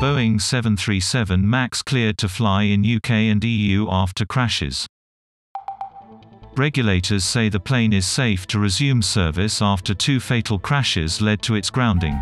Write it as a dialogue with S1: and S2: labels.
S1: Boeing 737 MAX cleared to fly in UK and EU after crashes. Regulators say the plane is safe to resume service after two fatal crashes led to its grounding.